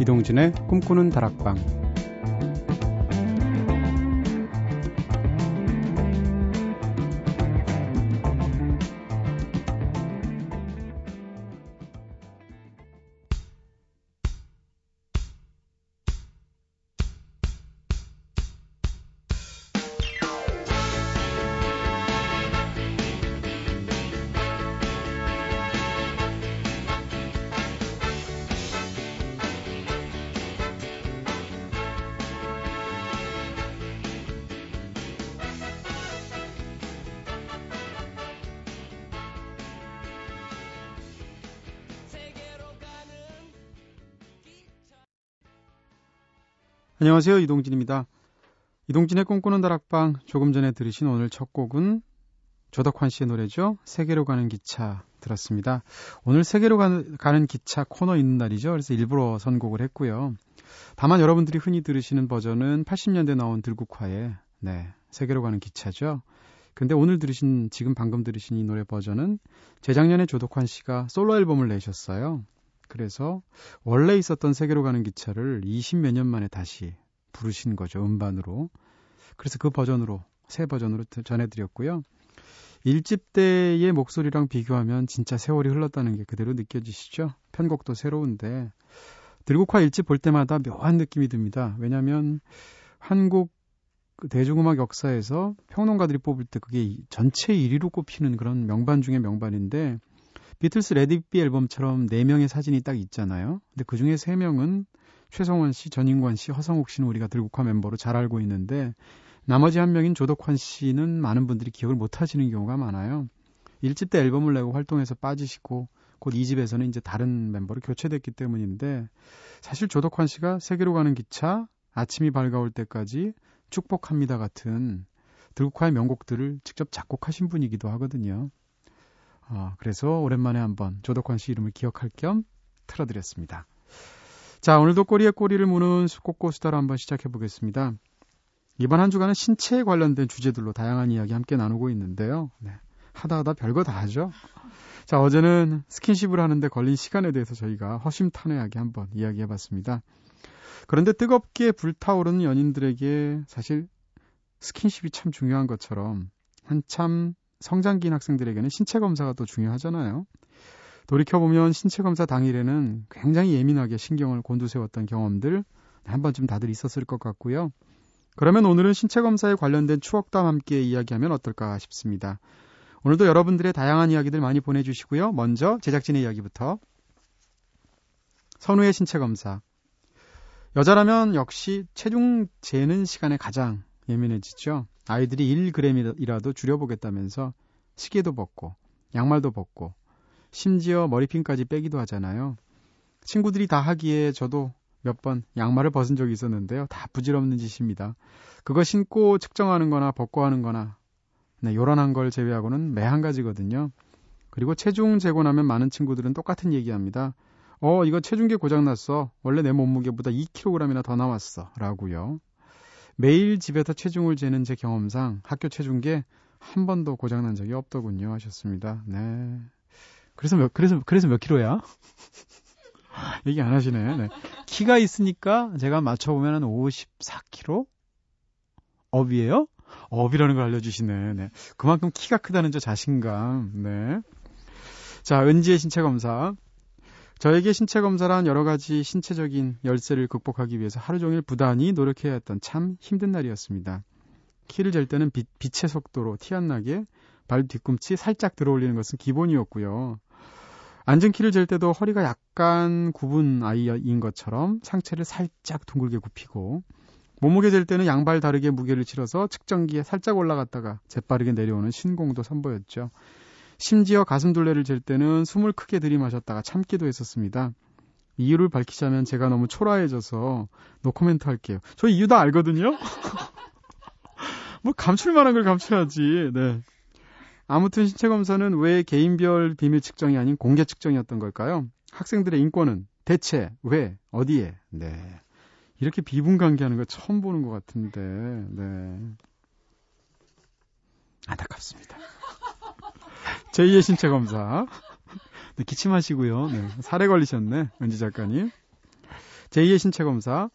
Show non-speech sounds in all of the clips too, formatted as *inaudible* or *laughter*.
이동진의 꿈꾸는 다락방 안녕하세요. 이동진입니다. 이동진의 꿈꾸는 다락방 조금 전에 들으신 오늘 첫 곡은 조덕환 씨의 노래죠. 세계로 가는 기차 들었습니다. 오늘 세계로 가는 기차 코너 있는 날이죠. 그래서 일부러 선곡을 했고요. 다만 여러분들이 흔히 들으시는 버전은 80년대 나온 들국화의 네, 세계로 가는 기차죠. 근데 오늘 들으신 지금 방금 들으신 이 노래 버전은 재작년에 조덕환 씨가 솔로 앨범을 내셨어요. 그래서 원래 있었던 세계로 가는 기차를 20몇 년 만에 다시 부르신 거죠. 음반으로. 그래서 그 버전으로 새 버전으로 전해드렸고요. 1집 때의 목소리랑 비교하면 진짜 세월이 흘렀다는 게 그대로 느껴지시죠? 편곡도 새로운데 들국화 1집 볼 때마다 묘한 느낌이 듭니다. 왜냐하면 한국 대중음악 역사에서 평론가들이 뽑을 때 그게 전체 1위로 꼽히는 그런 명반 중의 명반인데 비틀스 렛 잇 비 앨범처럼 4명의 사진이 딱 있잖아요. 근데 그 중에 3명은 최성원 씨, 전인권 씨, 허성욱 씨는 우리가 들국화 멤버로 잘 알고 있는데 나머지 한 명인 조덕환 씨는 많은 분들이 기억을 못 하시는 경우가 많아요. 1집 때 앨범을 내고 활동에서 빠지시고 곧 2집에서는 이제 다른 멤버로 교체됐기 때문인데 사실 조덕환 씨가 세계로 가는 기차, 아침이 밝아올 때까지 축복합니다 같은 들국화의 명곡들을 직접 작곡하신 분이기도 하거든요. 어, 그래서 오랜만에 한번 조덕환 씨 이름을 기억할 겸 틀어드렸습니다. 자, 오늘도 꼬리에 꼬리를 무는 수꽃고 수다로 한번 시작해 보겠습니다. 이번 한 주간은 신체에 관련된 주제들로 다양한 이야기 함께 나누고 있는데요. 네. 하다 하다 별거 다 하죠. 자, 어제는 스킨십을 하는데 걸린 시간에 대해서 저희가 허심탄회하게 한번 이야기해 봤습니다. 그런데 뜨겁게 불타오르는 연인들에게 사실 스킨십이 참 중요한 것처럼 한참 성장기인 학생들에게는 신체 검사가 또 중요하잖아요. 돌이켜보면 신체 검사 당일에는 굉장히 예민하게 신경을 곤두세웠던 경험들 한 번쯤 다들 있었을 것 같고요. 그러면 오늘은 신체 검사에 관련된 추억담 함께 이야기하면 어떨까 싶습니다. 오늘도 여러분들의 다양한 이야기들 많이 보내주시고요. 먼저 제작진의 이야기부터. 선우의 신체 검사. 여자라면 역시 체중 재는 시간에 가장 예민해지죠. 아이들이 1g이라도 줄여보겠다면서 시계도 벗고 양말도 벗고 심지어 머리핀까지 빼기도 하잖아요. 친구들이 다 하기에 저도 몇 번 양말을 벗은 적이 있었는데요. 다 부질없는 짓입니다. 그거 신고 측정하는 거나 벗고 하는 거나 네, 요란한 걸 제외하고는 매 한 가지거든요. 그리고 체중 재고 나면 많은 친구들은 똑같은 얘기합니다. 어, 이거 체중계 고장났어. 원래 내 몸무게보다 2kg이나 더 나왔어. 라고요. 매일 집에서 체중을 재는 제 경험상 학교 체중계 한 번도 고장난 적이 없더군요. 하셨습니다. 네. 그래서 몇, 그래서, 그래서 몇 킬로야? *laughs* 얘기 안 하시네. 네. 키가 있으니까 제가 맞춰보면 한 54kg? 업이에요? 업이라는 걸 알려주시네. 네. 그만큼 키가 크다는 저 자신감. 네. 자, 은지의 신체 검사. 저에게 신체 검사란 여러 가지 신체적인 열쇠를 극복하기 위해서 하루 종일 부단히 노력해야 했던 참 힘든 날이었습니다. 키를 잴 때는 빛, 빛의 속도로 티 안 나게 발 뒤꿈치 살짝 들어 올리는 것은 기본이었고요. 앉은 키를 잴 때도 허리가 약간 굽은 아이인 것처럼 상체를 살짝 둥글게 굽히고 몸무게 잴 때는 양발 다르게 무게를 치러서 측정기에 살짝 올라갔다가 재빠르게 내려오는 신공도 선보였죠. 심지어 가슴둘레를 잴 때는 숨을 크게 들이마셨다가 참기도 했었습니다. 이유를 밝히자면 제가 너무 초라해져서 노코멘트 할게요. 저 이유 다 알거든요? *laughs* 뭐 감출 만한 걸 감춰야지. 네. 아무튼 신체 검사는 왜 개인별 비밀 측정이 아닌 공개 측정이었던 걸까요? 학생들의 인권은 대체 왜 어디에? 네. 이렇게 비분관계하는 거 처음 보는 것 같은데, 네. 안타깝습니다. 제2의 신체 검사. 네, 기침하시고요. 네, 살에 걸리셨네, 은지 작가님. 제2의 신체 검사,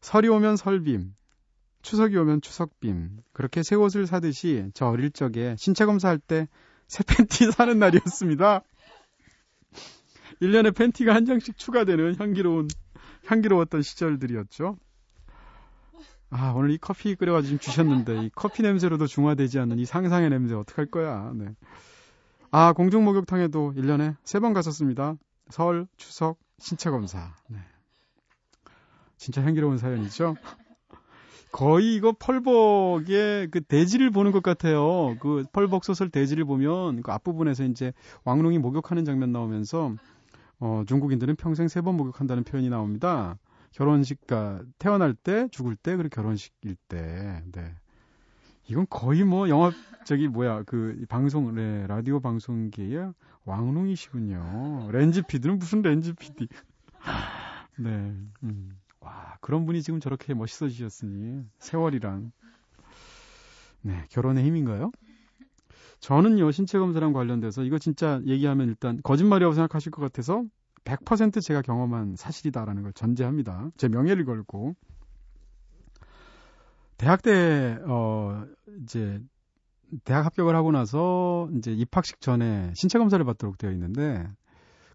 설이 오면 설빔, 추석이 오면 추석빔. 그렇게 새 옷을 사듯이 저 어릴 적에 신체 검사할 때 새 팬티 *laughs* 사는 날이었습니다. 1년에 팬티가 한 장씩 추가되는 향기로운, 향기로웠던 시절들이었죠. 아, 오늘 이 커피 끓여가지고 주셨는데, 이 커피 냄새로도 중화되지 않는 이 상상의 냄새 어떡할 거야. 네. 아, 공중 목욕탕에도 1년에 3번 갔었습니다. 설, 추석, 신체 검사. 네. 진짜 향기로운 사연이죠? 거의 이거 펄벅의 그 대지를 보는 것 같아요. 그 펄벅 소설 대지를 보면 그 앞부분에서 이제 왕릉이 목욕하는 장면 나오면서 어, 중국인들은 평생 세 번 목욕한다는 표현이 나옵니다. 결혼식, 가 태어날 때, 죽을 때, 그리고 결혼식일 때, 네. 이건 거의 뭐 영화 저기 뭐야 그 방송 네, 라디오 방송계의 왕릉이시군요. 렌즈 피드는 무슨 렌즈 피디? 네. 음. 와 그런 분이 지금 저렇게 멋있어지셨으니 세월이란 네 결혼의 힘인가요? 저는요 신체 검사랑 관련돼서 이거 진짜 얘기하면 일단 거짓말이라고 생각하실 것 같아서 100% 제가 경험한 사실이다라는 걸 전제합니다. 제 명예를 걸고 대학 때, 어, 이제, 대학 합격을 하고 나서 이제 입학식 전에 신체 검사를 받도록 되어 있는데,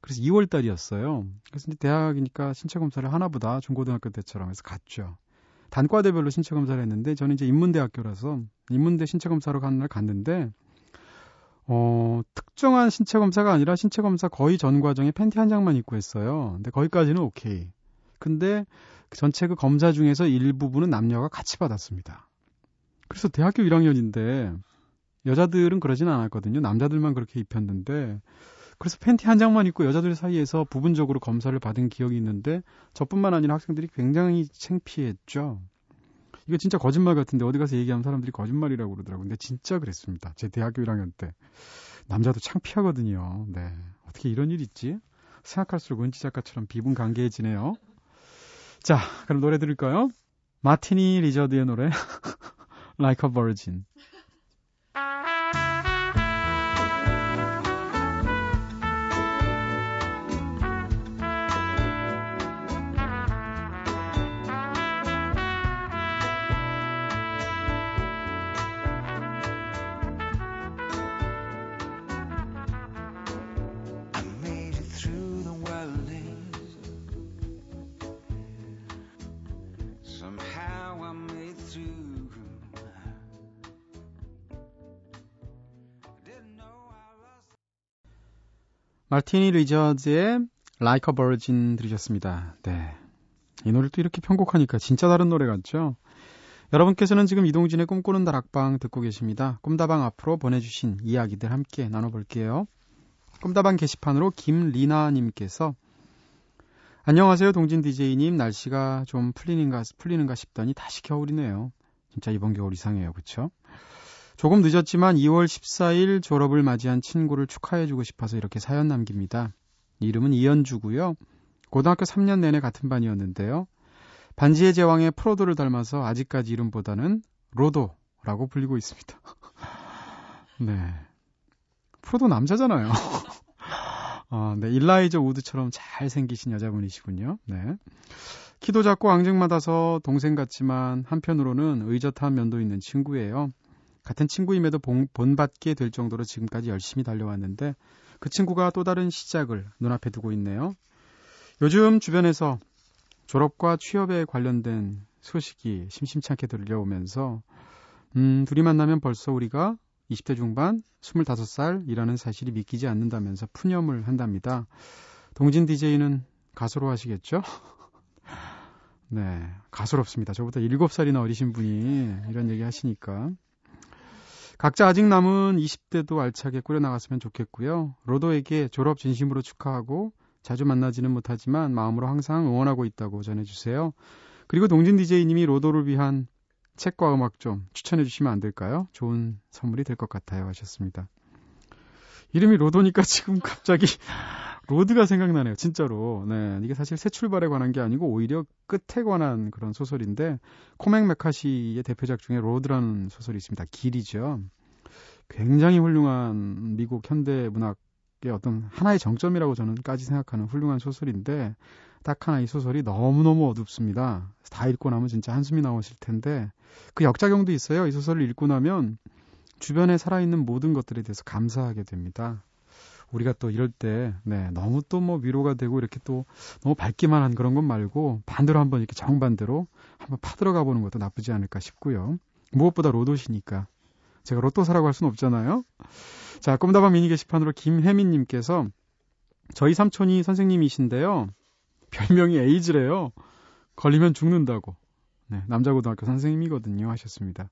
그래서 2월 달이었어요. 그래서 이제 대학이니까 신체 검사를 하나보다 중고등학교 때처럼 해서 갔죠. 단과대별로 신체 검사를 했는데, 저는 이제 인문대학교라서 인문대 신체 검사로 가는 날 갔는데, 어, 특정한 신체 검사가 아니라 신체 검사 거의 전 과정에 팬티 한 장만 입고 했어요. 근데 거기까지는 오케이. 근데 그 전체 그 검사 중에서 일부분은 남녀가 같이 받았습니다. 그래서 대학교 1학년인데 여자들은 그러진 않았거든요. 남자들만 그렇게 입혔는데 그래서 팬티 한 장만 입고 여자들 사이에서 부분적으로 검사를 받은 기억이 있는데 저뿐만 아니라 학생들이 굉장히 창피했죠. 이거 진짜 거짓말 같은데 어디 가서 얘기하면 사람들이 거짓말이라고 그러더라고요. 근데 진짜 그랬습니다. 제 대학교 1학년 때. 남자도 창피하거든요. 네. 어떻게 이런 일이 있지? 생각할수록 은지 작가처럼 비분 관계해지네요. 자, 그럼 노래 들을까요? 마티니 리저드의 노래 *laughs* Like a Virgin. 마티니 리저즈의 Like a Virgin 들으셨습니다. 네. 이 노래를 또 이렇게 편곡하니까 진짜 다른 노래 같죠? 여러분께서는 지금 이동진의 꿈꾸는 다락방 듣고 계십니다. 꿈다방 앞으로 보내주신 이야기들 함께 나눠볼게요. 꿈다방 게시판으로 김리나님께서 안녕하세요 동진 DJ님 날씨가 좀 풀리는가 풀리는가 싶더니 다시 겨울이네요. 진짜 이번 겨울 이상해요, 그렇죠? 조금 늦었지만 2월 14일 졸업을 맞이한 친구를 축하해주고 싶어서 이렇게 사연 남깁니다. 이름은 이현주고요. 고등학교 3년 내내 같은 반이었는데요. 반지의 제왕의 프로도를 닮아서 아직까지 이름보다는 로도라고 불리고 있습니다. *laughs* 네. 프로도 남자잖아요. *laughs* 아, 네. 일라이저 우드처럼 잘생기신 여자분이시군요. 네. 키도 작고 앙증맞아서 동생 같지만 한편으로는 의젓한 면도 있는 친구예요. 같은 친구임에도 본, 본받게 될 정도로 지금까지 열심히 달려왔는데 그 친구가 또 다른 시작을 눈앞에 두고 있네요. 요즘 주변에서 졸업과 취업에 관련된 소식이 심심찮게 들려오면서 음, 둘이 만나면 벌써 우리가 20대 중반 25살이라는 사실이 믿기지 않는다면서 푸념을 한답니다. 동진 DJ는 가수로 하시겠죠? *laughs* 네, 가수롭습니다. 저보다 7살이나 어리신 분이 이런 얘기 하시니까. 각자 아직 남은 20대도 알차게 꾸려나갔으면 좋겠고요. 로도에게 졸업 진심으로 축하하고 자주 만나지는 못하지만 마음으로 항상 응원하고 있다고 전해주세요. 그리고 동진 DJ님이 로도를 위한 책과 음악 좀 추천해 주시면 안 될까요? 좋은 선물이 될 것 같아요 하셨습니다. 이름이 로도니까 지금 갑자기 로드가 생각나네요. 진짜로. 네. 이게 사실 새 출발에 관한 게 아니고 오히려 끝에 관한 그런 소설인데 코맥 메카시의 대표작 중에 로드라는 소설이 있습니다. 길이죠. 굉장히 훌륭한 미국 현대 문학의 어떤 하나의 정점이라고 저는까지 생각하는 훌륭한 소설인데 딱 하나 이 소설이 너무너무 어둡습니다. 다 읽고 나면 진짜 한숨이 나오실 텐데 그 역작용도 있어요. 이 소설을 읽고 나면 주변에 살아있는 모든 것들에 대해서 감사하게 됩니다. 우리가 또 이럴 때, 네, 너무 또 뭐 위로가 되고 이렇게 또 너무 밝기만 한 그런 것 말고 반대로 한번 이렇게 정반대로 한번 파들어가 보는 것도 나쁘지 않을까 싶고요. 무엇보다 로또시니까. 제가 로또 사라고 할 수는 없잖아요. 자, 꿈다방 미니 게시판으로 김혜민님께서 저희 삼촌이 선생님이신데요. 별명이 에이즈래요. 걸리면 죽는다고. 네, 남자고등학교 선생님이거든요. 하셨습니다.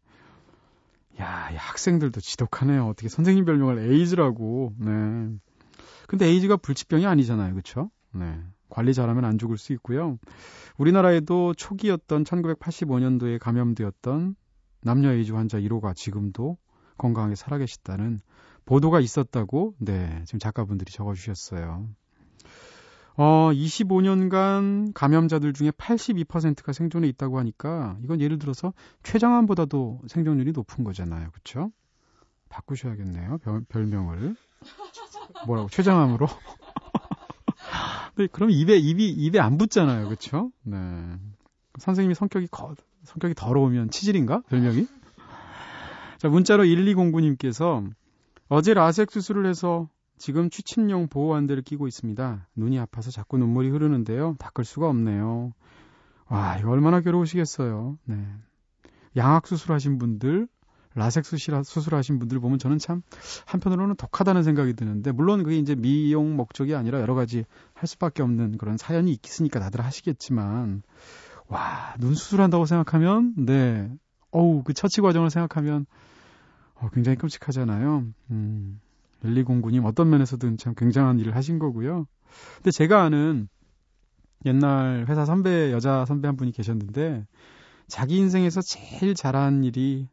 야, 이 학생들도 지독하네요. 어떻게 선생님 별명을 에이즈라고. 네. 근데 에이즈가 불치병이 아니잖아요. 그쵸? 네. 관리 잘하면 안 죽을 수 있고요. 우리나라에도 초기였던 1985년도에 감염되었던 남녀 에이즈 환자 1호가 지금도 건강하게 살아계시다는 보도가 있었다고, 네, 지금 작가분들이 적어 주셨어요. 어, 25년간 감염자들 중에 82%가 생존해 있다고 하니까 이건 예를 들어서 최장암보다도 생존율이 높은 거잖아요. 그렇죠? 바꾸셔야겠네요. 별, 별명을. 뭐라고? 최장암으로? *laughs* 네, 그럼 입에 입이 입에 안 붙잖아요. 그렇죠? 네. 선생님이 성격이 거, 성격이 더러우면 치질인가? 별명이? 자, 문자로 1209님께서 어제 라섹 수술을 해서 지금 취침용 보호안대를 끼고 있습니다. 눈이 아파서 자꾸 눈물이 흐르는데요. 닦을 수가 없네요. 와, 이거 얼마나 괴로우시겠어요. 네. 양악 수술하신 분들, 라섹 수술하신 분들 보면 저는 참 한편으로는 독하다는 생각이 드는데 물론 그게 이제 미용 목적이 아니라 여러 가지 할 수밖에 없는 그런 사연이 있으니까 다들 하시겠지만 와, 눈 수술한다고 생각하면 네. 어우, 그 처치 과정을 생각하면 어, 굉장히 끔찍하잖아요. 음. 1209님 어떤 면에서든 참 굉장한 일을 하신 거고요. 근데 제가 아는 옛날 회사 선배, 여자 선배 한 분이 계셨는데 자기 인생에서 제일 잘한 일이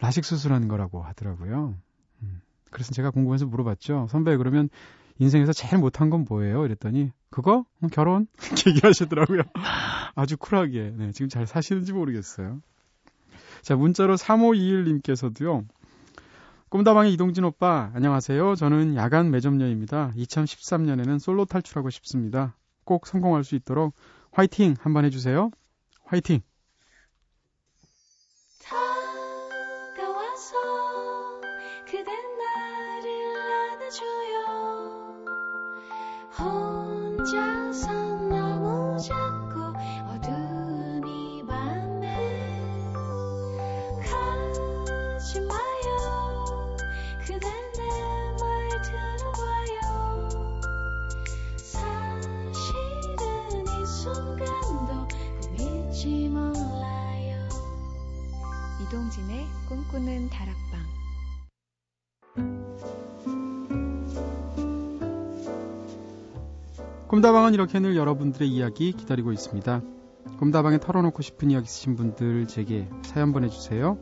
라식 수술하는 거라고 하더라고요. 음. 그래서 제가 궁금해서 물어봤죠. 선배 그러면 인생에서 제일 못한 건 뭐예요? 이랬더니 그거 음, 결혼 *laughs* 얘기하시더라고요. 아주 쿨하게. 네, 지금 잘 사시는지 모르겠어요. 자 문자로 3521님께서도요. 꿈다방의 이동진 오빠, 안녕하세요. 저는 야간 매점녀입니다. 2013년에는 솔로 탈출하고 싶습니다. 꼭 성공할 수 있도록 화이팅 한번 해주세요. 화이팅! 이동진 꿈다방은 이렇게 늘 여러분들의 이야기 기다리고 있습니다. 꿈다방에 털어놓고 싶은 이야기 있으신 분들 제게 사연 보내주세요.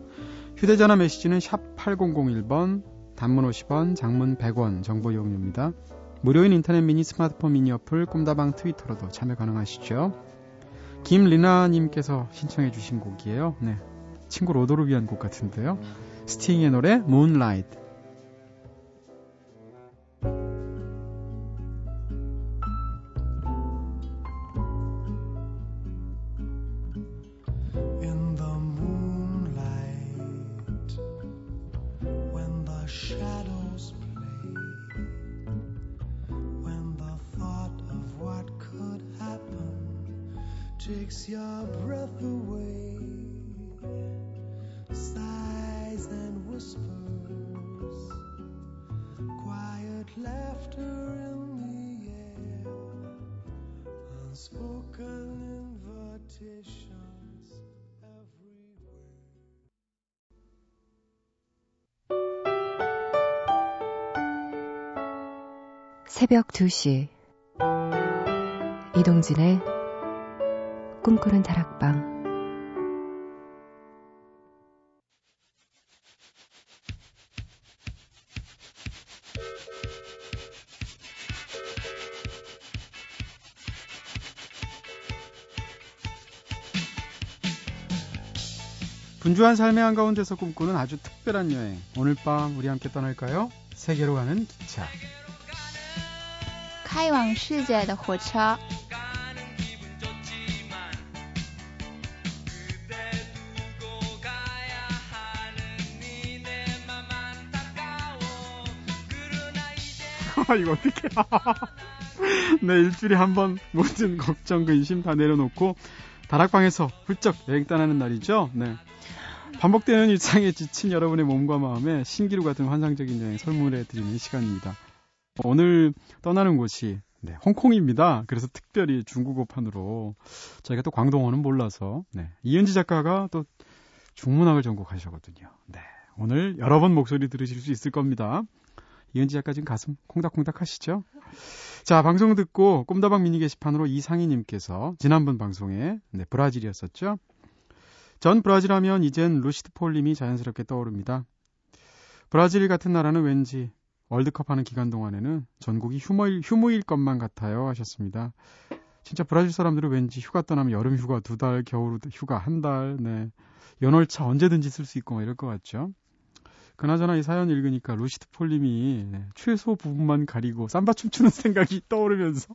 휴대전화 메시지는 샵 8001번, 단문 50원, 장문 100원 정보 이용료입니다. 무료인 인터넷 미니 스마트폰 미니 어플 꿈다방 트위터로도 참여 가능하시죠. 김리나님께서 신청해 주신 곡이에요. 네, 친구 로도를 위한 곡 같은데요. 스팅의 노래 Moonlight. the shadows play when the thought of what could happen takes your breath away. 새벽 2시 이동진의 꿈꾸는 다락방 분주한 삶의 한가운데서 꿈꾸는 아주 특별한 여행. 오늘 밤 우리 함께 떠날까요? 세계로 가는 기차. 开往世界的火车。아 *laughs* 이거 어떻게 *laughs* 내 일주일에 한 번 모든 걱정 그 근심 다 내려놓고 다락방에서 훌쩍 여행 떠나는 날이죠? 네. 반복되는 일상에 지친 여러분의 몸과 마음에 신기루 같은 환상적인 여행 설문해 드리는 시간입니다. 오늘 떠나는 곳이 네, 홍콩입니다. 그래서 특별히 중국어판으로 저희가 또 광동어는 몰라서 네, 이은지 작가가 또 중문학을 전공하셔거든요. 네, 오늘 여러 번 목소리 들으실 수 있을 겁니다. 이은지 작가 지금 가슴 콩닥콩닥 하시죠? 자, 방송 듣고 꿈다방 미니 게시판으로 이상희님께서 지난번 방송에 네, 브라질이었었죠? 전 브라질 하면 이젠 루시드 폴님이 자연스럽게 떠오릅니다. 브라질 같은 나라는 왠지 월드컵 하는 기간 동안에는 전국이 휴무일, 휴무일 것만 같아요 하셨습니다. 진짜 브라질 사람들은 왠지 휴가 떠나면 여름 휴가 두 달, 겨울 휴가 한 달, 네. 연월차 언제든지 쓸 수 있고 이럴 것 같죠. 그나저나 이 사연 읽으니까 루시드 폴님이 네, 최소 부분만 가리고 쌈바 춤추는 *laughs* 생각이 떠오르면서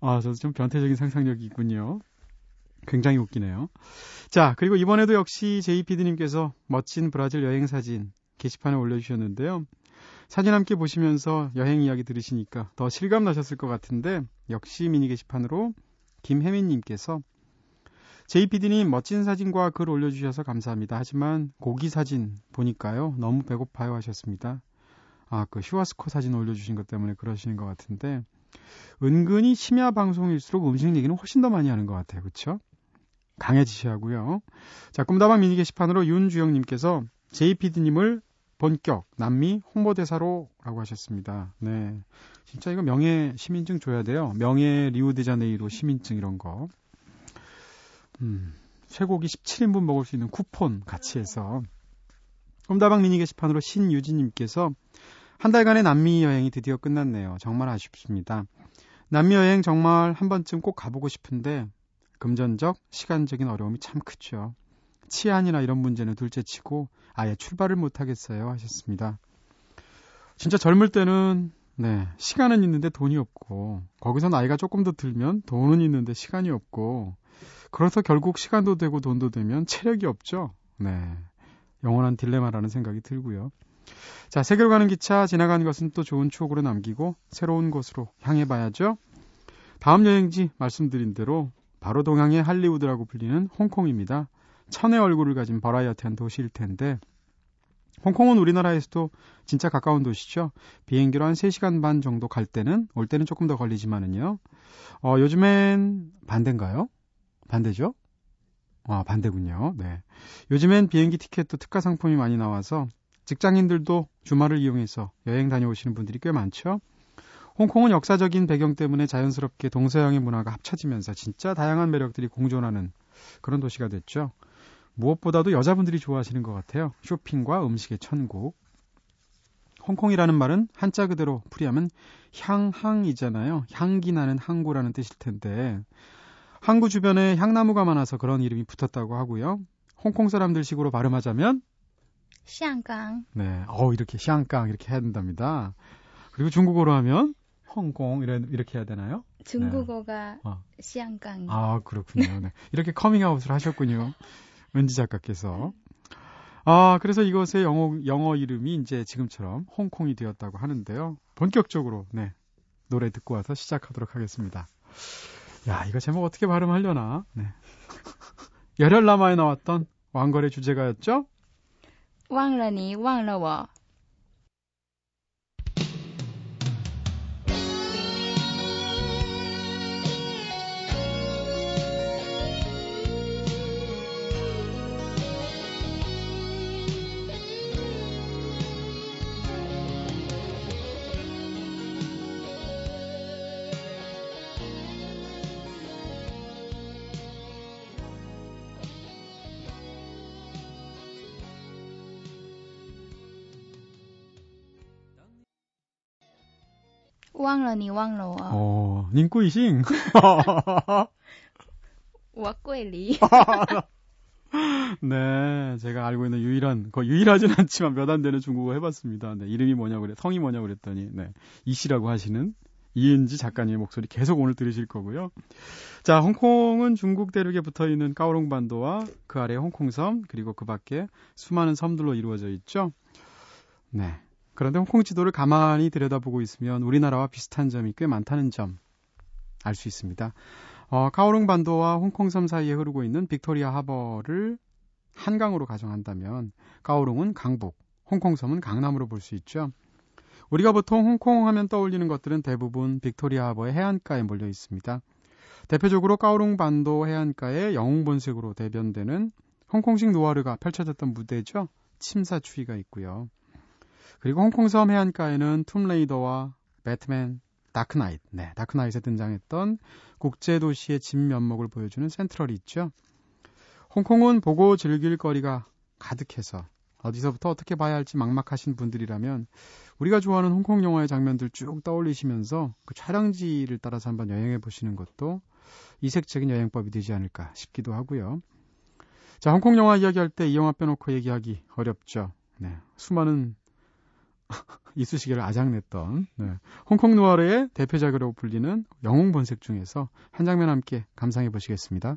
아, 저도 좀 변태적인 상상력이 있군요. 굉장히 웃기네요. 자, 그리고 이번에도 역시 제이피디님께서 멋진 브라질 여행 사진 게시판에 올려주셨는데요. 사진 함께 보시면서 여행 이야기 들으시니까 더 실감 나셨을 것 같은데 역시 미니 게시판으로 김혜민님께서 JPD님 멋진 사진과 글 올려주셔서 감사합니다. 하지만 고기 사진 보니까요 너무 배고파요 하셨습니다. 아그 슈와스코 사진 올려주신 것 때문에 그러시는 것 같은데 은근히 심야 방송일수록 음식 얘기는 훨씬 더 많이 하는 것 같아요. 그렇죠? 강해지셔야 하고요. 자 꿈다방 미니 게시판으로 윤주영님께서 JPD님을 본격 남미 홍보대사로 라고 하셨습니다. 네. 진짜 이거 명예 시민증 줘야 돼요. 명예 리우데자네이로 시민증 이런 거. 음, 쇠고기 17인분 먹을 수 있는 쿠폰 같이 해서. 홈다방 미니 게시판으로 신유진님께서 한 달간의 남미 여행이 드디어 끝났네요. 정말 아쉽습니다. 남미 여행 정말 한 번쯤 꼭 가보고 싶은데 금전적, 시간적인 어려움이 참 크죠. 치안이나 이런 문제는 둘째치고 아예 출발을 못 하겠어요 하셨습니다. 진짜 젊을 때는 네 시간은 있는데 돈이 없고 거기서 나이가 조금 더 들면 돈은 있는데 시간이 없고 그래서 결국 시간도 되고 돈도 되면 체력이 없죠. 네 영원한 딜레마라는 생각이 들고요. 자 세계로 가는 기차 지나가는 것은 또 좋은 추억으로 남기고 새로운 곳으로 향해 봐야죠. 다음 여행지 말씀드린 대로 바로 동양의 할리우드라고 불리는 홍콩입니다. 천의 얼굴을 가진 버라이어티한 도시일 텐데 홍콩은 우리나라에서도 진짜 가까운 도시죠. 비행기로 한 3시간 반 정도 갈 때는 올 때는 조금 더 걸리지만은요. 어, 요즘엔 반대인가요? 반대죠? 아, 반대군요. 네. 요즘엔 비행기 티켓도 특가 상품이 많이 나와서 직장인들도 주말을 이용해서 여행 다녀오시는 분들이 꽤 많죠. 홍콩은 역사적인 배경 때문에 자연스럽게 동서양의 문화가 합쳐지면서 진짜 다양한 매력들이 공존하는 그런 도시가 됐죠. 무엇보다도 여자분들이 좋아하시는 것 같아요. 쇼핑과 음식의 천국. 홍콩이라는 말은 한자 그대로 풀이하면 향항이잖아요. 향기 나는 항구라는 뜻일 텐데 항구 주변에 향나무가 많아서 그런 이름이 붙었다고 하고요. 홍콩 사람들 식으로 발음하자면 시안강. 네, 어 이렇게 시안강 이렇게 해야 된답니다. 그리고 중국어로 하면 홍콩 이래, 이렇게 해야 되나요? 중국어가 네. 어. 시안강. 아 그렇군요. 네. 이렇게 커밍아웃을 하셨군요. 은지 작가께서. 아, 그래서 이것의 영어, 영어 이름이 이제 지금처럼 홍콩이 되었다고 하는데요. 본격적으로, 네. 노래 듣고 와서 시작하도록 하겠습니다. 야, 이거 제목 어떻게 발음하려나? 네. 열혈라마에 나왔던 왕걸의 주제가였죠? 왕러니 왕러워 忘了你忘了我。 어, 닝꾸이싱. 我桂离. *laughs* 네, 제가 알고 있는 유일한, 거 유일하진 않지만 몇 안 되는 중국어 해봤습니다. 네, 이름이 뭐냐고 그래, 성이 뭐냐고 그랬더니, 네, 이씨라고 하시는 이은지 작가님의 목소리 계속 오늘 들으실 거고요. 자, 홍콩은 중국 대륙에 붙어 있는 까오롱반도와 그 아래 홍콩섬, 그리고 그 밖에 수많은 섬들로 이루어져 있죠. 네. 그런데 홍콩 지도를 가만히 들여다보고 있으면 우리나라와 비슷한 점이 꽤 많다는 점 알 수 있습니다. 어, 카오룽 반도와 홍콩섬 사이에 흐르고 있는 빅토리아 하버를 한강으로 가정한다면 카오룽은 강북, 홍콩섬은 강남으로 볼 수 있죠. 우리가 보통 홍콩 하면 떠올리는 것들은 대부분 빅토리아 하버의 해안가에 몰려 있습니다. 대표적으로 까오룽 반도 해안가의 영웅본색으로 대변되는 홍콩식 느와르가 펼쳐졌던 무대죠. 침사추이가 있고요. 그리고 홍콩 섬 해안가에는 툼레이더와 배트맨, 다크나잇, 네, 다크나잇에 등장했던 국제도시의 진면목을 보여주는 센트럴이 있죠. 홍콩은 보고 즐길 거리가 가득해서 어디서부터 어떻게 봐야 할지 막막하신 분들이라면 우리가 좋아하는 홍콩 영화의 장면들 쭉 떠올리시면서 그 촬영지를 따라서 한번 여행해 보시는 것도 이색적인 여행법이 되지 않을까 싶기도 하고요. 자, 홍콩 영화 이야기할 때 이 영화 빼놓고 얘기하기 어렵죠. 네, 수많은 *laughs* 이쑤시개를 아작냈던 네. 홍콩 누아르의 대표작으로 불리는 영웅 본색 중에서 한 장면 함께 감상해 보시겠습니다.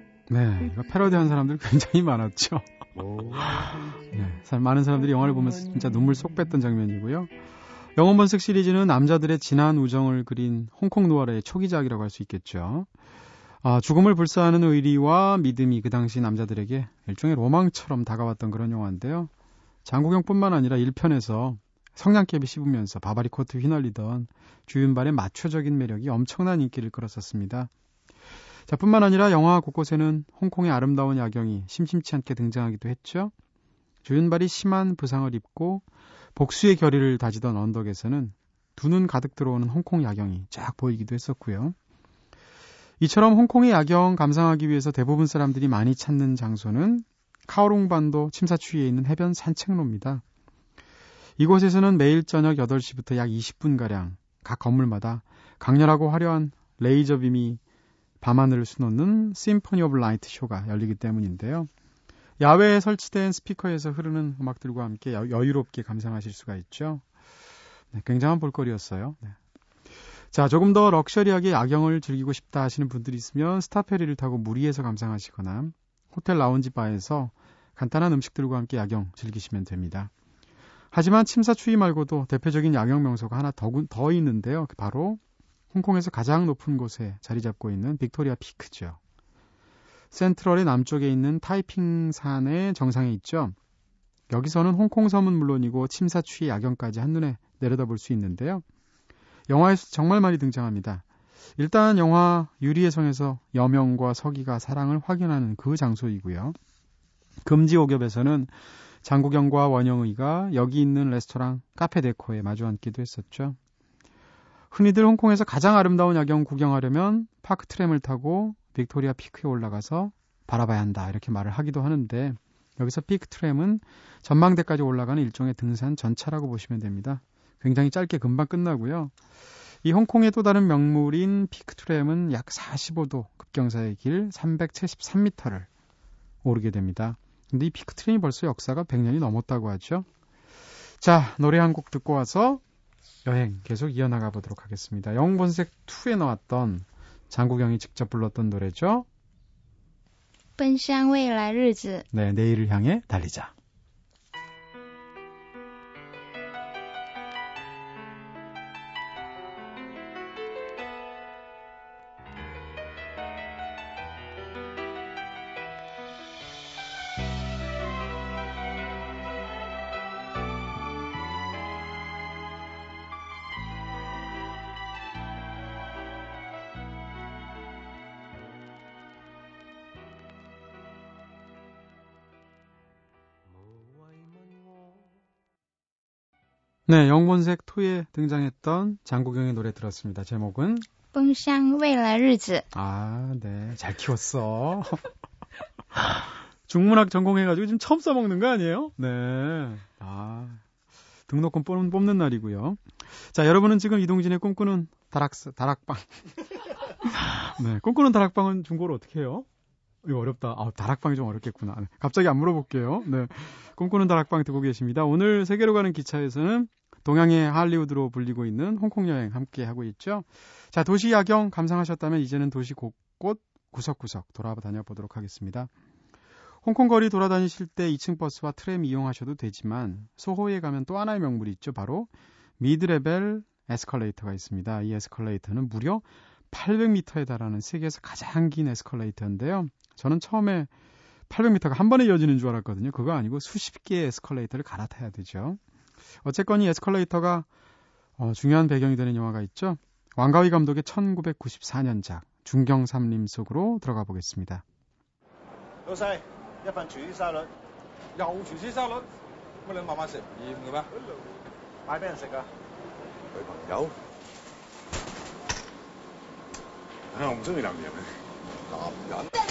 네, 이거 패러디한 사람들 굉장히 많았죠. *laughs* 네, 많은 사람들이 영화를 보면서 진짜 눈물 쏙 뺐던 장면이고요. 영혼본색 시리즈는 남자들의 진한 우정을 그린 홍콩 노아르의 초기작이라고 할 수 있겠죠. 아, 죽음을 불사하는 의리와 믿음이 그 당시 남자들에게 일종의 로망처럼 다가왔던 그런 영화인데요. 장국영뿐만 아니라 1편에서 성냥개비 씹으면서 바바리 코트 휘날리던 주윤발의 마초적인 매력이 엄청난 인기를 끌었었습니다. 자, 뿐만 아니라 영화 곳곳에는 홍콩의 아름다운 야경이 심심치 않게 등장하기도 했죠. 조윤발이 심한 부상을 입고 복수의 결의를 다지던 언덕에서는 두 눈 가득 들어오는 홍콩 야경이 쫙 보이기도 했었고요. 이처럼 홍콩의 야경 감상하기 위해서 대부분 사람들이 많이 찾는 장소는 카오롱반도 침사추위에 있는 해변 산책로입니다. 이곳에서는 매일 저녁 8시부터 약 20분가량 각 건물마다 강렬하고 화려한 레이저빔이 밤하늘을 수놓는 심포니 오브 라이트 쇼가 열리기 때문인데요. 야외에 설치된 스피커에서 흐르는 음악들과 함께 여유롭게 감상하실 수가 있죠. 네, 굉장한 볼거리였어요. 네. 자, 조금 더 럭셔리하게 야경을 즐기고 싶다 하시는 분들이 있으면 스타페리를 타고 물 위에서 감상하시거나 호텔 라운지 바에서 간단한 음식들과 함께 야경 즐기시면 됩니다. 하지만 침사추위 말고도 대표적인 야경 명소가 하나 더, 더 있는데요. 바로 홍콩에서 가장 높은 곳에 자리 잡고 있는 빅토리아 피크죠. 센트럴의 남쪽에 있는 타이핑산의 정상에 있죠. 여기서는 홍콩 섬은 물론이고 침사추위 야경까지 한눈에 내려다볼 수 있는데요. 영화에서 정말 많이 등장합니다. 일단 영화 유리의 성에서 여명과 서기가 사랑을 확인하는 그 장소이고요. 금지옥엽에서는 장국영과 원영의가 여기 있는 레스토랑 카페 데코에 마주 앉기도 했었죠. 흔히들 홍콩에서 가장 아름다운 야경 구경하려면 피크 트램을 타고 빅토리아 피크에 올라가서 바라봐야 한다 이렇게 말을 하기도 하는데 여기서 피크 트램은 전망대까지 올라가는 일종의 등산 전차라고 보시면 됩니다. 굉장히 짧게 금방 끝나고요. 이 홍콩의 또 다른 명물인 피크 트램은 약 45도 급경사의 길 373m를 오르게 됩니다. 근데 이 피크 트램이 벌써 역사가 100년이 넘었다고 하죠. 자, 노래 한 곡 듣고 와서 여행 계속 이어나가 보도록 하겠습니다. 영웅본색 2에 나왔던 장국영이 직접 불렀던 노래죠. 奔向未来日子. 네, 내일을 향해 달리자. 네, 영본색 토에 등장했던 장국영의 노래 들었습니다. 제목은 뿜샹 웨라 르즈. 아, 네. 잘 키웠어. 중문학 전공해가지고 지금 처음 써먹는 거 아니에요? 네. 아, 등록금 뽑는, 뽑는 날이고요. 자, 여러분은 지금 이동진의 꿈꾸는 다락스, 다락방. *laughs* 네, 꿈꾸는 다락방은 중고로 어떻게 해요? 이거 어렵다. 아, 다락방이 좀 어렵겠구나. 네, 갑자기 안 물어볼게요. 네. 꿈꾸는 다락방 듣고 계십니다. 오늘 세계로 가는 기차에서는 동양의 할리우드로 불리고 있는 홍콩 여행 함께 하고 있죠. 자, 도시 야경 감상하셨다면 이제는 도시 곳곳 구석구석 돌아다녀 보도록 하겠습니다. 홍콩 거리 돌아다니실 때 2층 버스와 트램 이용하셔도 되지만 소호에 가면 또 하나의 명물이 있죠. 바로 미드레벨 에스컬레이터가 있습니다. 이 에스컬레이터는 무려 800m에 달하는 세계에서 가장 긴 에스컬레이터인데요. 저는 처음에 800m가 한 번에 이어지는 줄 알았거든요. 그거 아니고 수십 개의 에스컬레이터를 갈아타야 되죠. 어쨌건 이 에스컬레이터가 어, 중요한 배경이 되는 영화가 있죠. 왕가위 감독의 1994년작 중경삼림 속으로 들어가 보겠습니다. 요사이, 약간 주의사를 야우 주의사를 뭐래 마마세 이거 봐. 많이 배웠을까? 야 아, 엄청 이랍니다. 남편. 아,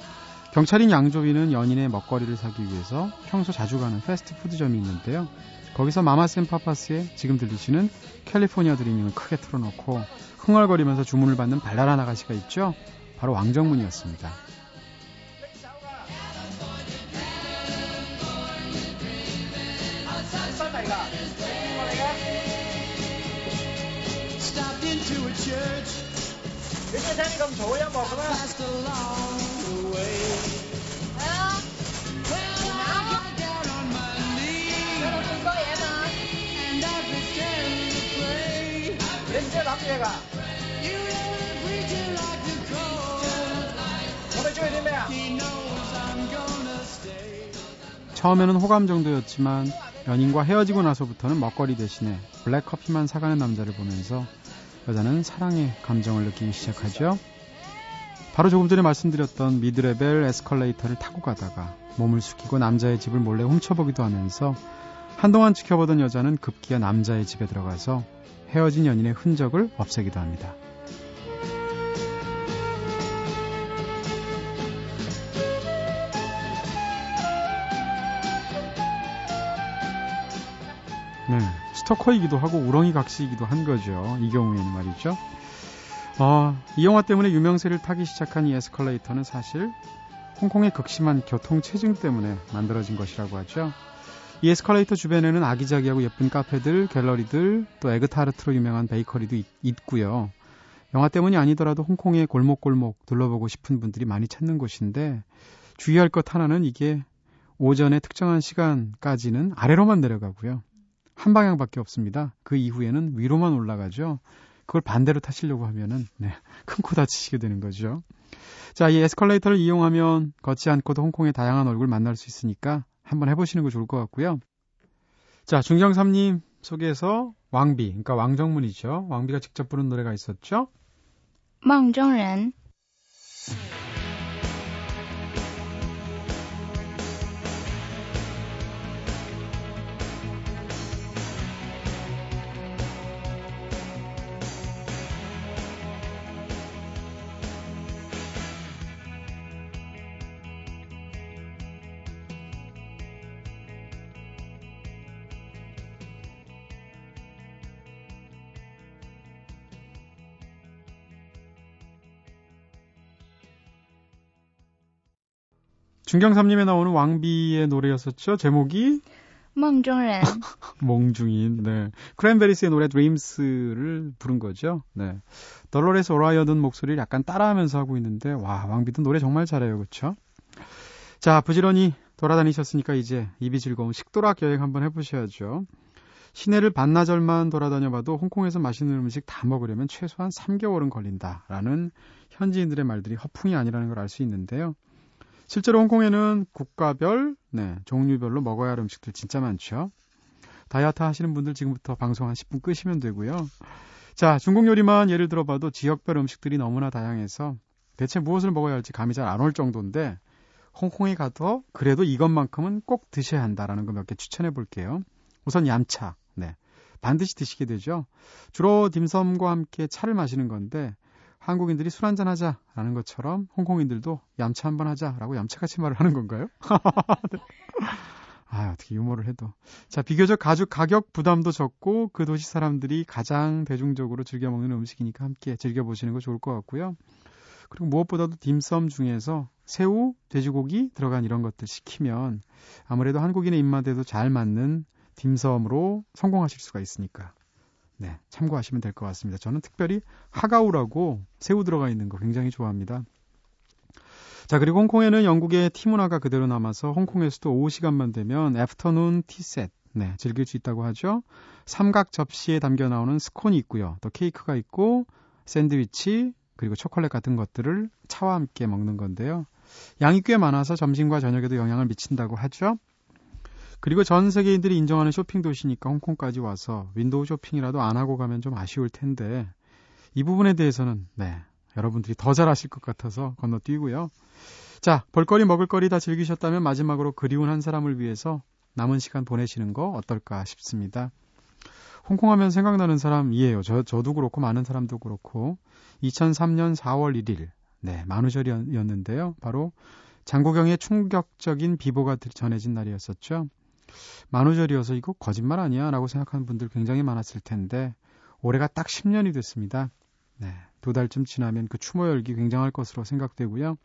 경찰인 양조위는 연인의 먹거리를 사기 위해서 평소 자주 가는 패스트푸드점이 있는데요. 거기서 마마센 파파스의 지금 들리시는 캘리포니아 드리밍을 크게 틀어놓고 흥얼거리면서 주문을 받는 발랄한 아가씨가 있죠. 바로 왕정문이었습니다. 처음에는 호감 정도였지만 연인과 헤어지고 나서부터는 먹거리 대신에 블랙커피만 사가는 남자를 보면서 여자는 사랑의 감정을 느끼기 시작하죠. 바로 조금 전에 말씀드렸던 미드레벨 에스컬레이터를 타고 가다가 몸을 숙이고 남자의 집을 몰래 훔쳐보기도 하면서 한동안 지켜보던 여자는 급기야 남자의 집에 들어가서 헤어진 연인의 흔적을 없애기도 합니다. 네, 스토커이기도 하고 우렁이 각시이기도 한 거죠. 이 경우에는 말이죠. 어, 이 영화 때문에 유명세를 타기 시작한 이 에스컬레이터는 사실 홍콩의 극심한 교통 체증 때문에 만들어진 것이라고 하죠. 이 에스컬레이터 주변에는 아기자기하고 예쁜 카페들, 갤러리들, 또 에그타르트로 유명한 베이커리도 있, 고요 영화 때문이 아니더라도 홍콩의 골목골목 둘러보고 싶은 분들이 많이 찾는 곳인데 주의할 것 하나는 이게 오전에 특정한 시간까지는 아래로만 내려가고요. 한 방향밖에 없습니다. 그 이후에는 위로만 올라가죠. 그걸 반대로 타시려고 하면은 네, *laughs* 큰 코 다치시게 되는 거죠. 자, 이 에스컬레이터를 이용하면 걷지 않고도 홍콩의 다양한 얼굴 만날 수 있으니까 한번 해보시는 거 좋을 것 같고요. 자, 중경삼님 소개에서 왕비, 그러니까 왕정문이죠. 왕비가 직접 부른 노래가 있었죠. 망정른 중경삼님에 나오는 왕비의 노래였었죠. 제목이 몽중인. *laughs* 몽중인. 네. 크랜베리스의 노래 드림스를 부른 거죠. 네. 덜로레스 오라이어든 목소리를 약간 따라하면서 하고 있는데 와, 왕비도 노래 정말 잘해요. 그렇죠? 자, 부지런히 돌아다니셨으니까 이제 입이 즐거운 식도락 여행 한번 해 보셔야죠. 시내를 반나절만 돌아다녀봐도 홍콩에서 맛있는 음식 다 먹으려면 최소한 3개월은 걸린다라는 현지인들의 말들이 허풍이 아니라는 걸 알 수 있는데요. 실제로 홍콩에는 국가별, 네, 종류별로 먹어야 할 음식들 진짜 많죠. 다이어트 하시는 분들 지금부터 방송 한 10분 끄시면 되고요. 자, 중국 요리만 예를 들어봐도 지역별 음식들이 너무나 다양해서 대체 무엇을 먹어야 할지 감이 잘 안 올 정도인데 홍콩에 가도 그래도 이것만큼은 꼭 드셔야 한다라는 거 몇 개 추천해 볼게요. 우선 얌차. 네. 반드시 드시게 되죠. 주로 딤섬과 함께 차를 마시는 건데 한국인들이 술 한잔 하자라는 것처럼 홍콩인들도 얌차 한번 하자라고 얌차같이 말을 하는 건가요? 네. *laughs* 아, 어떻게 유머를 해도. 자, 비교적 가죽 가격 부담도 적고 그 도시 사람들이 가장 대중적으로 즐겨 먹는 음식이니까 함께 즐겨 보시는 거 좋을 것 같고요. 그리고 무엇보다도 딤섬 중에서 새우, 돼지고기 들어간 이런 것들 시키면 아무래도 한국인의 입맛에도 잘 맞는 딤섬으로 성공하실 수가 있으니까. 네, 참고하시면 될 것 같습니다. 저는 특별히 하가우라고 새우 들어가 있는 거 굉장히 좋아합니다. 자, 그리고 홍콩에는 영국의 티 문화가 그대로 남아서 홍콩에서도 오후 시간만 되면 애프터눈 티셋, 네, 즐길 수 있다고 하죠. 삼각 접시에 담겨 나오는 스콘이 있고요. 또 케이크가 있고 샌드위치, 그리고 초콜릿 같은 것들을 차와 함께 먹는 건데요. 양이 꽤 많아서 점심과 저녁에도 영향을 미친다고 하죠. 그리고 전 세계인들이 인정하는 쇼핑 도시니까 홍콩까지 와서 윈도우 쇼핑이라도 안 하고 가면 좀 아쉬울 텐데 이 부분에 대해서는 네 여러분들이 더 잘하실 것 같아서 건너뛰고요. 자 볼거리 먹을거리 다 즐기셨다면 마지막으로 그리운 한 사람을 위해서 남은 시간 보내시는 거 어떨까 싶습니다. 홍콩 하면 생각나는 사람이에요. 저, 저도 그렇고 많은 사람도 그렇고 2003년 4월 1일 네 만우절이었는데요. 바로 장국영의 충격적인 비보가 전해진 날이었었죠. 만우절이어서 이거 거짓말 아니야? 라고 생각하는 분들 굉장히 많았을 텐데, 올해가 딱 10년이 됐습니다. 네. 두 달쯤 지나면 그 추모 열기 굉장할 것으로 생각되고요.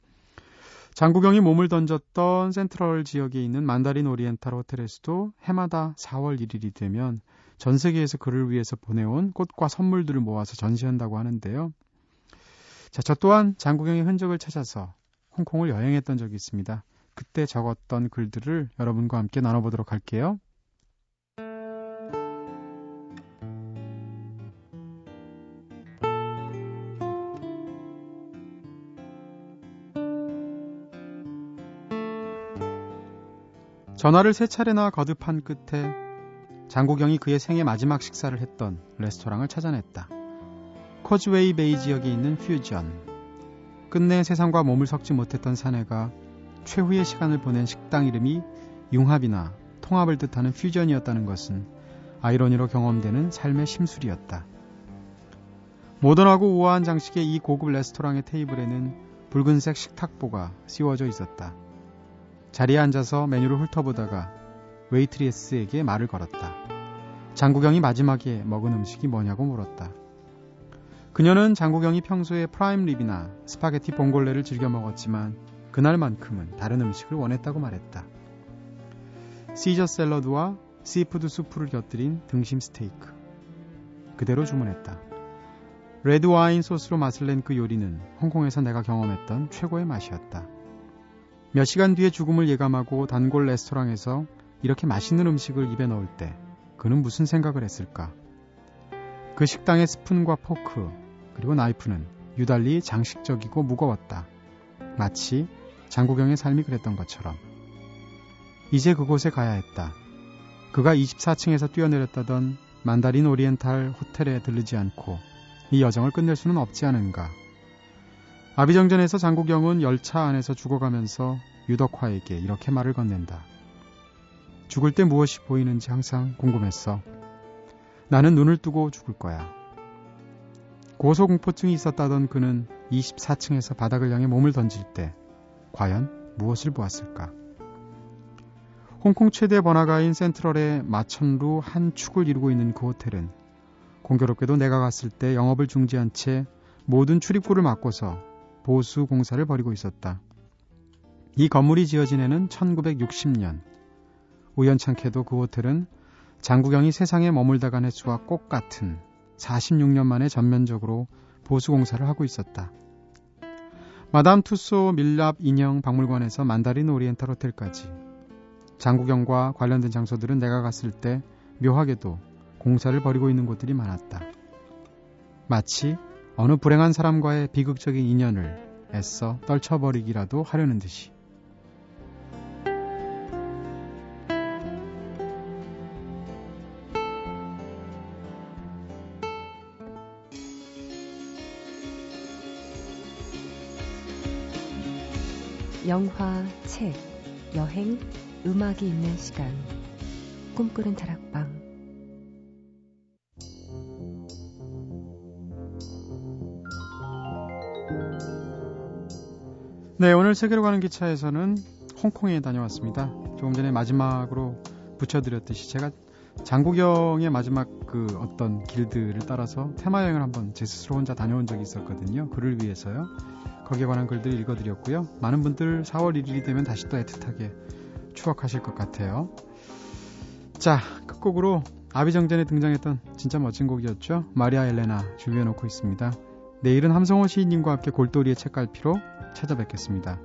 장국영이 몸을 던졌던 센트럴 지역에 있는 만다린 오리엔탈 호텔에서도 해마다 4월 1일이 되면 전 세계에서 그를 위해서 보내온 꽃과 선물들을 모아서 전시한다고 하는데요. 자, 저 또한 장국영의 흔적을 찾아서 홍콩을 여행했던 적이 있습니다. 그때 적었던 글들을 여러분과 함께 나눠보도록 할게요. 전화를 세 차례나 거듭한 끝에 장국영이 그의 생애 마지막 식사를 했던 레스토랑을 찾아냈다. 코즈웨이 베이 지역에 있는 퓨전. 끝내 세상과 몸을 섞지 못했던 사내가 최후의 시간을 보낸 식당 이름이 융합이나 통합을 뜻하는 퓨전이었다는 것은 아이러니로 경험되는 삶의 심술이었다. 모던하고 우아한 장식의 이 고급 레스토랑의 테이블에는 붉은색 식탁보가 씌워져 있었다. 자리에 앉아서 메뉴를 훑어보다가 웨이트리스에게 말을 걸었다. 장국영이 마지막에 먹은 음식이 뭐냐고 물었다. 그녀는 장국영이 평소에 prime rib이나 스파게티 vongole를 즐겨 먹었지만 그날만큼은 다른 음식을 원했다고 말했다. 시저 샐러드와 seafood 수프를 곁들인 등심 스테이크. 그대로 주문했다. 레드 와인 소스로 맛을 낸 그 요리는 홍콩에서 내가 경험했던 최고의 맛이었다. 몇 시간 뒤에 죽음을 예감하고 단골 레스토랑에서 이렇게 맛있는 음식을 입에 넣을 때 그는 무슨 생각을 했을까? 그 식당의 스푼과 포크 그리고 나이프는 유달리 장식적이고 무거웠다. 마치 장국영의 삶이 그랬던 것처럼. 이제 그곳에 가야 했다. 그가 24층에서 뛰어내렸다던 만다린 오리엔탈 호텔에 들르지 않고 이 여정을 끝낼 수는 없지 않은가. 아비정전에서 장국영은 열차 안에서 죽어가면서 유덕화에게 이렇게 말을 건넨다. 죽을 때 무엇이 보이는지 항상 궁금했어. 나는 눈을 뜨고 죽을 거야. 고소공포증이 있었다던 그는 24층에서 바닥을 향해 몸을 던질 때 과연 무엇을 보았을까? 홍콩 최대 번화가인 센트럴의 마천루 한 축을 이루고 있는 그 호텔은 공교롭게도 내가 갔을 때 영업을 중지한 채 모든 출입구를 막고서 보수 공사를 벌이고 있었다. 이 건물이 지어진 해는 1960년. 우연찮게도 그 호텔은 장구경이 세상에 머물다 간 횟수와 꼭 같은 46년 만에 전면적으로 보수 공사를 하고 있었다. 마담 투소 밀랍 인형 박물관에서 만다린 오리엔탈 호텔까지 장구경과 관련된 장소들은 내가 갔을 때 묘하게도 공사를 벌이고 있는 곳들이 많았다. 마치 어느 불행한 사람과의 비극적인 인연을 애써 떨쳐버리기라도 하려는 듯이. 영화, 책, 여행, 음악이 있는 시간. 꿈꾸는 다락방. 네, 오늘 세계로 가는 기차에서는 홍콩에 다녀왔습니다. 조금 전에 마지막으로 붙여드렸듯이 제가 장국영의 마지막 그 어떤 길들을 따라서 테마 여행을 한번 제 스스로 혼자 다녀온 적이 있었거든요. 글을 위해서요. 거기에 관한 글들 읽어드렸고요. 많은 분들 4월 1일이 되면 다시 또 애틋하게 추억하실 것 같아요. 자, 끝곡으로 아비정전에 등장했던 진짜 멋진 곡이었죠. 마리아 엘레나 준비해놓고 있습니다. 내일은 함성호 시인님과 함께 골돌이의 책갈피로 찾아뵙겠습니다.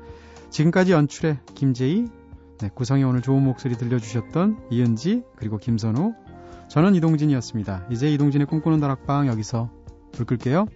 지금까지 연출의 김재희, 네, 구성이 오늘 좋은 목소리 들려주셨던 이은지, 그리고 김선우, 저는 이동진이었습니다. 이제 이동진의 꿈꾸는 다락방 여기서 불 끌게요.